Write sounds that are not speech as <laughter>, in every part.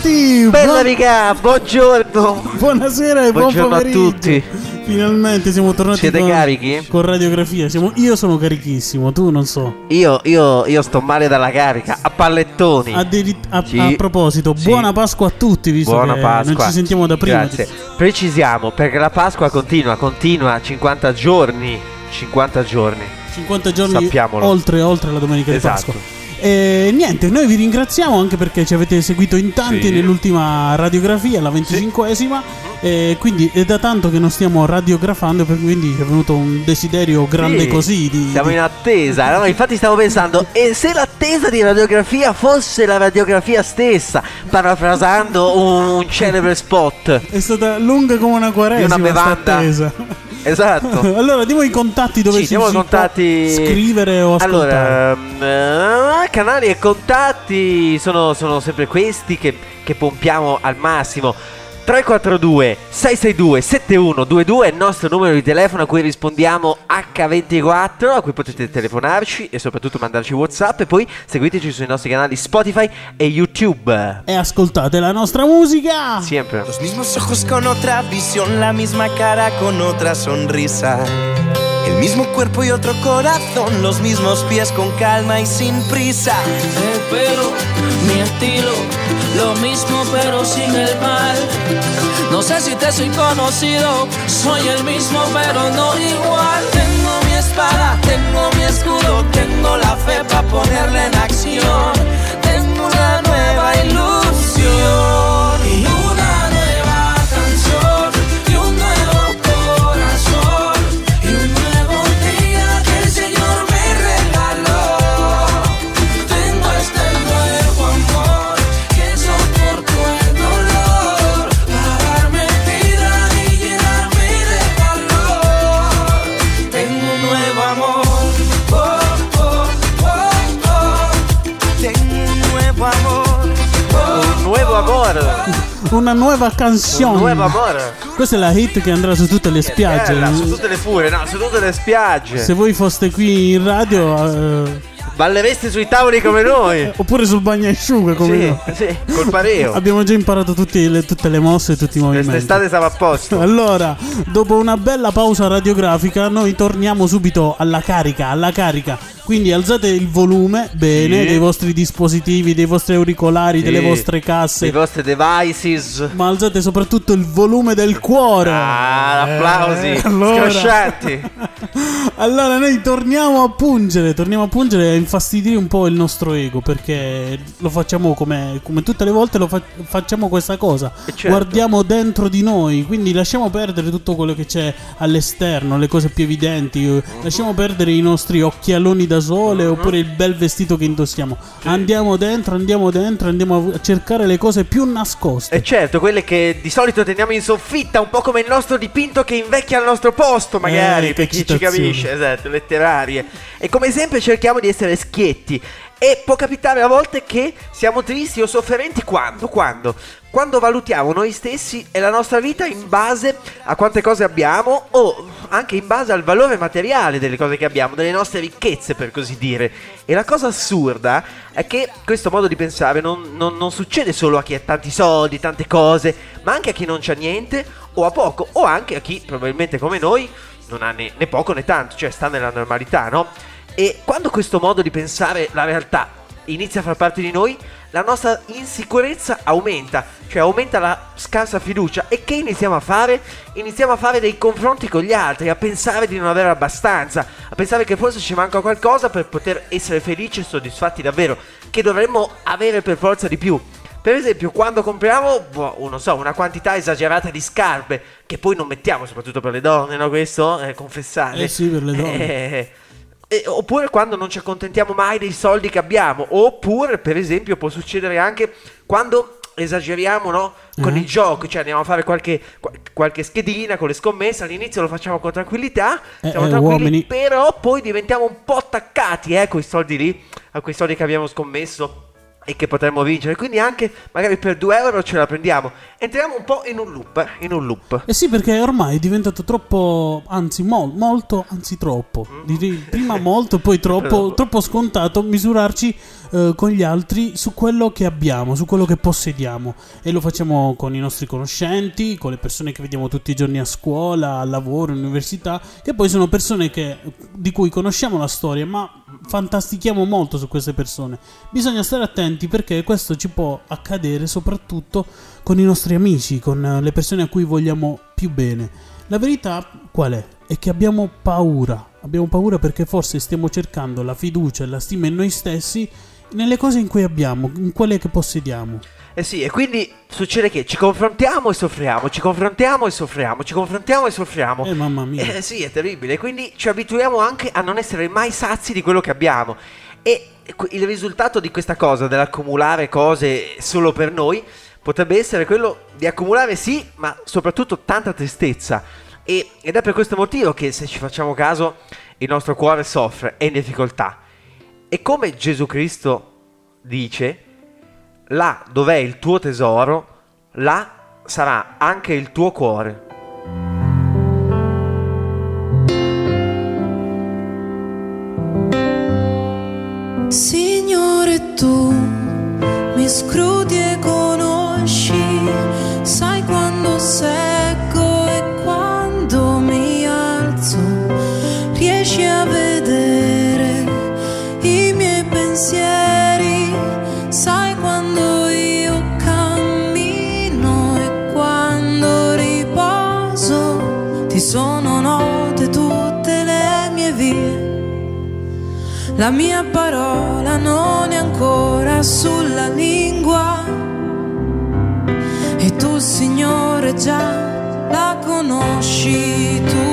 tornati! Bella Buon- raga, buongiorno. Buonasera e buon Buongiorno a pomeriggio. tutti. Finalmente siamo tornati Siete con, carichi? con radiografia. Siamo- io sono carichissimo, tu non so. Io, io, io sto male dalla carica, a pallettoni. Addiri- a, Sì. a proposito, Sì. buona Pasqua a tutti, visto Buona che Pasqua. non ci sentiamo da prima. Grazie. Precisiamo, perché la Pasqua continua, continua 50 giorni. 50 giorni. 50 giorni Sappiamolo. oltre, oltre la domenica Esatto. di Pasqua. E niente, noi vi ringraziamo anche perché ci avete seguito in tanti Sì. nell'ultima radiografia, la 25esima. E quindi è da tanto che non stiamo radiografando, per quindi ci è venuto un desiderio grande Sì, così. Di, Siamo in attesa, no? infatti stavo pensando, e se l'attesa di radiografia fosse la radiografia stessa, parafrasando un, un celebre spot. È stata lunga come una quaresima Di una bevanda. Esatto. <laughs> allora, diamo i contatti dove Sì, si, si contatti. scrivere o ascoltare. Allora, ehm, eh, canali e contatti sono, sono sempre questi che, che pompiamo al massimo. 342 662 7122 è il nostro numero di telefono a cui rispondiamo H24 a cui potete telefonarci e soprattutto mandarci Whatsapp e poi seguiteci sui nostri canali Spotify e YouTube. E ascoltate la nostra musica. Sempre. Los mismos ojos con otra visión, la misma cara con otra sonrisa. El mismo cuerpo y otro corazón, los mismos pies con calma y sin prisa. El pelo, mi estilo, lo mismo pero sin el mal. No sé si te soy conocido, soy el mismo pero no igual. Tengo mi espada, tengo mi escudo, tengo la fe para ponerla en acción. Tengo una nueva ilusión Una nuova canzone. Un nuovo amore. Questa è la hit che andrà su tutte le spiagge. Bella, su tutte le furie, no, su tutte le spiagge. Se voi foste qui in radio, eh, Balleresti sui tavoli come noi. <laughs> oppure sul bagnasciuga come Sì, noi. sì, col pareo. Abbiamo già imparato le- tutte le mosse e tutti i movimenti. Quest'estate stava a posto. <laughs> Allora, dopo una bella pausa radiografica, noi torniamo subito alla carica, alla carica. Quindi alzate il volume bene Sì. dei vostri dispositivi, dei vostri auricolari, delle Sì. vostre casse. I vostri devices. Ma alzate soprattutto il volume del cuore. Ah, applausi. Eh, allora. Scroscianti. <laughs> Allora noi torniamo a pungere, torniamo a pungere e a infastidire un po' il nostro ego perché lo facciamo come, come tutte le volte lo fa- facciamo questa cosa. Eh, certo. Guardiamo dentro di noi, quindi lasciamo perdere tutto quello che c'è all'esterno, le cose più evidenti, eh, lasciamo perdere i nostri occhialoni da sole Mhm. oppure il bel vestito che indossiamo. Andiamo dentro, andiamo dentro, andiamo a cercare le cose più nascoste. E certo, quelle che di solito teniamo in soffitta, un po' come il nostro dipinto che invecchia al nostro posto, magari, Eh, per chi ci capisce, esatto, letterarie. E come sempre cerchiamo di essere schietti. E può capitare a volte che siamo tristi o sofferenti quando? Quando? Quando valutiamo noi stessi e la nostra vita in base a quante cose abbiamo o anche in base al valore materiale delle cose che abbiamo, delle nostre ricchezze per così dire. E la cosa assurda è che questo modo di pensare non, non- non succede solo a chi ha tanti soldi, tante cose, ma anche a chi non c'ha niente o a poco, o anche a chi probabilmente come noi non ha né, né poco né tanto, cioè sta nella normalità, no? E quando questo modo di pensare la realtà inizia a far parte di noi, la nostra insicurezza aumenta, cioè aumenta la scarsa fiducia. E che iniziamo a fare? Iniziamo a fare dei confronti con gli altri, a pensare di non avere abbastanza, a pensare che forse ci manca qualcosa per poter essere felici e soddisfatti davvero, che dovremmo avere per forza di più. Per esempio, quando compriamo, boh, non so, una quantità esagerata di scarpe, che poi non mettiamo, soprattutto per le donne, no? Questo, eh, confessare. Eh sì, per le donne. Eh, eh, oppure quando non ci accontentiamo mai dei soldi che abbiamo. Oppure, per esempio, può succedere anche quando esageriamo, no? Con Mhm. il gioco, cioè andiamo a fare qualche, qual- qualche schedina con le scommesse. All'inizio lo facciamo con tranquillità, Eh, siamo eh, tranquilli, uomini. però poi diventiamo un po' attaccati, eh, a quei soldi lì, a quei soldi che abbiamo scommesso e che potremmo vincere. Quindi anche magari per 2 euro ce la prendiamo. Entriamo un po' in un loop, eh, in un loop. Eh sì, perché ormai è diventato troppo, anzi mol- molto, anzi troppo. Direi prima molto, poi troppo, <laughs> Troppo. troppo scontato misurarci eh, con gli altri su quello che abbiamo, su quello che possediamo. E lo facciamo con i nostri conoscenti, con le persone che vediamo tutti i giorni a scuola, al lavoro, all'università, che poi sono persone che, di cui conosciamo la storia, ma fantastichiamo molto su queste persone. Bisogna stare attenti perché questo ci può accadere soprattutto con i nostri amici, con le persone a cui vogliamo più bene. La verità qual è? È che abbiamo paura Abbiamo paura perché forse stiamo cercando la fiducia e la stima in noi stessi nelle cose in cui abbiamo, in quelle che possediamo. Eh sì, e quindi succede che ci confrontiamo e soffriamo, ci confrontiamo e soffriamo, ci confrontiamo e soffriamo. Eh mamma mia. Eh sì, è terribile. Quindi ci abituiamo anche a non essere mai sazi di quello che abbiamo. E il risultato di questa cosa, dell'accumulare cose solo per noi, potrebbe essere quello di accumulare sì, ma soprattutto tanta tristezza e, ed è per questo motivo che se ci facciamo caso il nostro cuore soffre, è in difficoltà. E come Gesù Cristo dice, là dov'è il tuo tesoro, là sarà anche il tuo cuore. Signore tu mi scrudi e conosci, La mia parola non è ancora sulla lingua e tu Signore già la conosci tutta.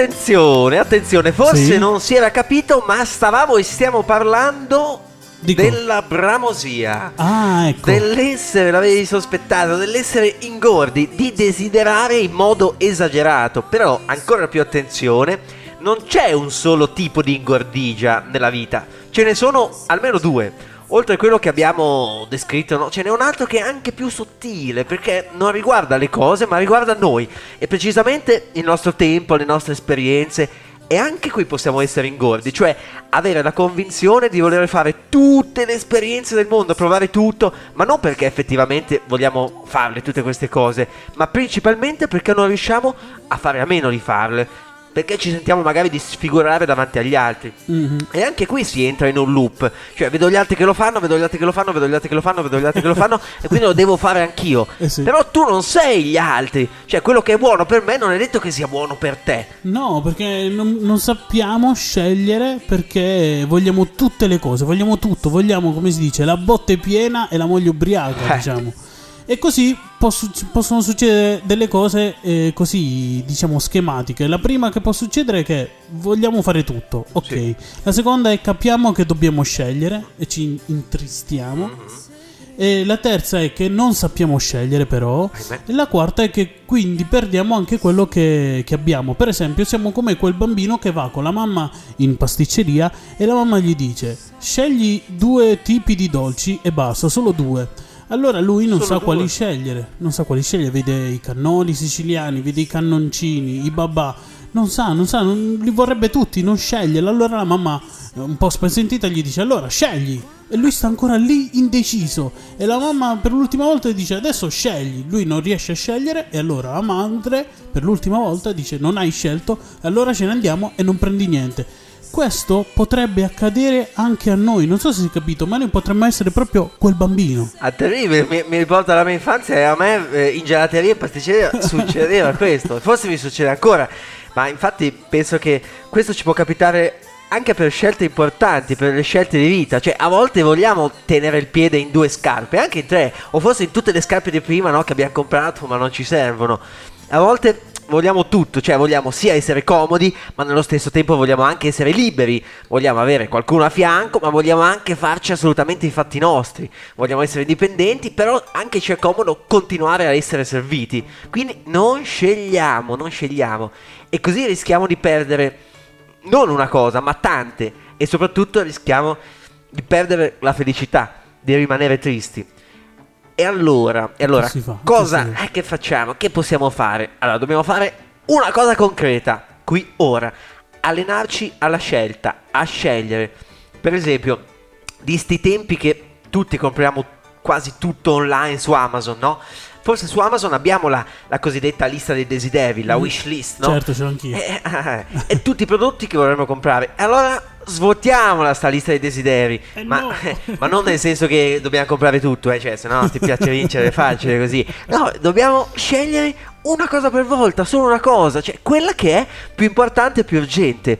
Attenzione, attenzione, forse Sì. non si era capito, ma stavamo e stiamo parlando Dico. della bramosia. Ah, ecco. Dell'essere, l'avevi sospettato, dell'essere ingordi, di desiderare in modo esagerato. Però, ancora più attenzione, non c'è un solo tipo di ingordigia nella vita, ce ne sono almeno due. Oltre a quello che abbiamo descritto, no? ce n'è un altro che è anche più sottile, perché non riguarda le cose, ma riguarda noi. E precisamente il nostro tempo, le nostre esperienze. E anche qui possiamo essere ingordi, cioè avere la convinzione di voler fare tutte le esperienze del mondo, provare tutto, ma non perché effettivamente vogliamo farle tutte queste cose, ma principalmente perché non riusciamo a fare a meno di farle, perché ci sentiamo magari di sfigurare davanti agli altri. Mhm. E anche qui si entra in un loop, cioè vedo gli altri che lo fanno, vedo gli altri che lo fanno, vedo gli altri che lo fanno, vedo gli altri che lo fanno <laughs> e quindi lo devo fare anch'io. Eh sì. Però tu non sei gli altri, cioè quello che è buono per me non è detto che sia buono per te. No, perché non, non sappiamo scegliere perché vogliamo tutte le cose, vogliamo tutto, vogliamo, come si dice, la botte piena e la moglie ubriaca, Eh. diciamo. E così posso- possono succedere delle cose eh, così, diciamo, schematiche. La prima che può succedere è che vogliamo fare tutto, ok. Sì. La seconda è capiamo che dobbiamo scegliere e ci intristiamo. E la terza è che non sappiamo scegliere però. E la quarta è che quindi perdiamo anche quello che, che abbiamo. Per esempio, siamo come quel bambino che va con la mamma in pasticceria e la mamma gli dice: Scegli due tipi di dolci e basta, solo due. Allora lui non Solo sa due? quali scegliere. Non sa quali scegliere. Vede i cannoli siciliani, vede i cannoncini, i babà. Non sa, non sa, non, li vorrebbe tutti, non sceglie. Allora la mamma, eh, un po' spensentita, gli dice: Allora scegli. E lui sta ancora lì indeciso. E la mamma per l'ultima volta dice: Adesso scegli. Lui non riesce a scegliere. E allora la madre, per l'ultima volta, dice: Non hai scelto. E allora ce ne andiamo e non prendi niente. Questo potrebbe accadere anche a noi. Non so se si è capito, ma noi potremmo essere proprio quel bambino. Ah, terribile, mi, mi riporta alla mia infanzia e a me eh, in gelateria e pasticceria <laughs> succedeva questo, forse mi succede ancora, ma infatti penso che questo ci può capitare anche per scelte importanti, per le scelte di vita, cioè a volte vogliamo tenere il piede in due scarpe, anche in tre, o forse in tutte le scarpe di prima no, che abbiamo comprato ma non ci servono. A volte vogliamo tutto, cioè vogliamo sia essere comodi, ma nello stesso tempo vogliamo anche essere liberi, vogliamo avere qualcuno a fianco, ma vogliamo anche farci assolutamente i fatti nostri, vogliamo essere indipendenti, però anche ci è comodo continuare a essere serviti. Quindi non scegliamo, non scegliamo e così rischiamo di perdere non una cosa, ma tante e soprattutto rischiamo di perdere la felicità, di rimanere tristi. E allora, e allora cosa Che eh, che facciamo? Che possiamo fare? Allora, dobbiamo fare una cosa concreta, qui ora, allenarci alla scelta, a scegliere. Per esempio, di sti tempi che tutti compriamo quasi tutto online su Amazon, no? Forse su Amazon abbiamo la, la cosiddetta lista dei desideri, la wish list, no? Certo, ce l'ho anch'io. E, eh, e tutti i prodotti che vorremmo comprare. Allora svuotiamola sta lista dei desideri. Eh ma, no. ma non nel senso che dobbiamo comprare tutto, eh, cioè, se no ti piace vincere è facile così. No, dobbiamo scegliere una cosa per volta, solo una cosa, cioè quella che è più importante e più urgente.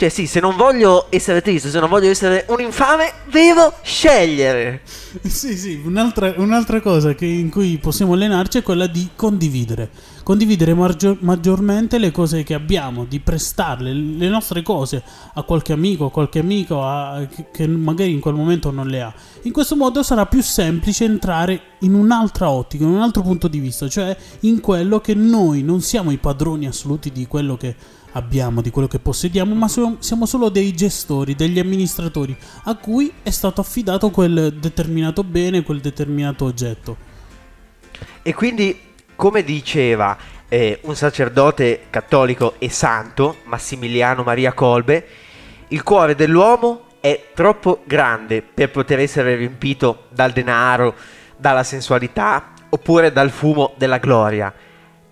Cioè, sì, se non voglio essere triste, se non voglio essere un infame, devo scegliere. Sì, sì, un'altra, un'altra cosa che- in cui possiamo allenarci è quella di condividere. Condividere maggior- maggiormente le cose che abbiamo, di prestarle, le nostre cose a qualche amico, a qualche amico a- che, che magari in quel momento non le ha. In questo modo sarà più semplice entrare in un'altra ottica, in un altro punto di vista, cioè in quello che noi non siamo i padroni assoluti di quello che abbiamo, di quello che possediamo, ma so- siamo solo dei gestori, degli amministratori a cui è stato affidato quel determinato bene, quel determinato oggetto. E quindi, come diceva eh, un sacerdote cattolico e santo, Massimiliano Maria Kolbe, il cuore dell'uomo è troppo grande per poter essere riempito dal denaro, dalla sensualità oppure dal fumo della gloria.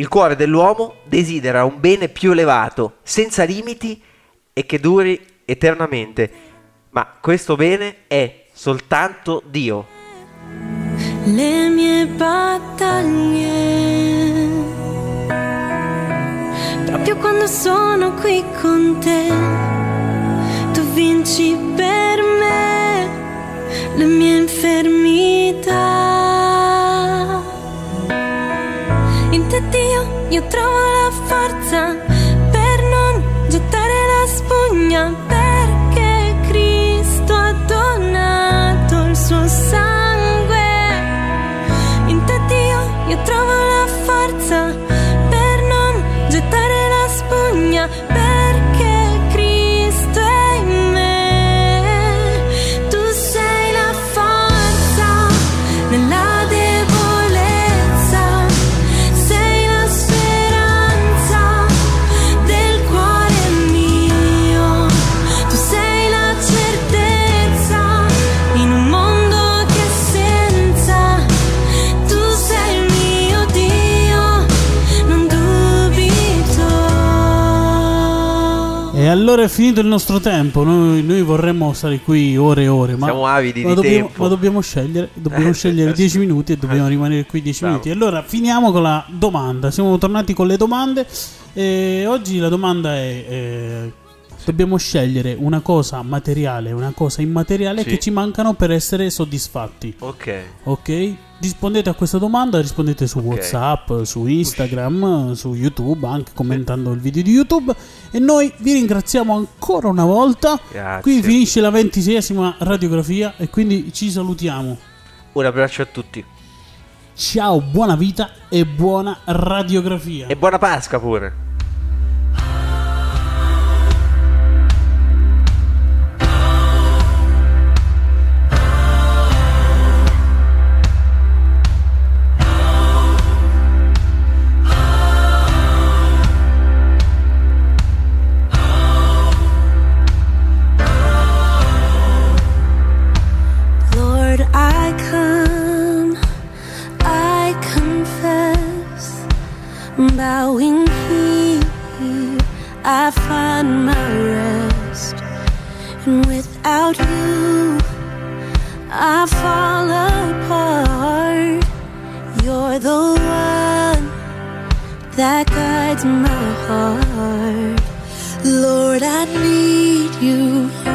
Il cuore dell'uomo desidera un bene più elevato, senza limiti e che duri eternamente. Ma questo bene è soltanto Dio. le mie battaglie. Proprio quando sono qui con te, tu vinci per Dio io trovo la forza allora è finito il nostro tempo. Noi, noi vorremmo stare qui ore e ore. Ma, Siamo avidi ma di dobbiamo, tempo. ma dobbiamo scegliere. Dobbiamo Eh, scegliere eh, 10 sì. minuti e dobbiamo Eh. rimanere qui 10 Bravo. minuti. Allora finiamo con la domanda. Siamo tornati con le domande. E oggi la domanda è: eh, dobbiamo scegliere una cosa materiale e una cosa immateriale Sì. che ci mancano per essere soddisfatti. Ok. Ok? Rispondete a questa domanda, rispondete su Ok. WhatsApp, su Instagram, su YouTube, anche commentando il video di YouTube. E noi vi ringraziamo ancora una volta. Grazie. Qui finisce la ventiseiesima radiografia e quindi ci salutiamo. Un abbraccio a tutti. Ciao, buona vita e buona radiografia. E buona Pasqua pure. I need you.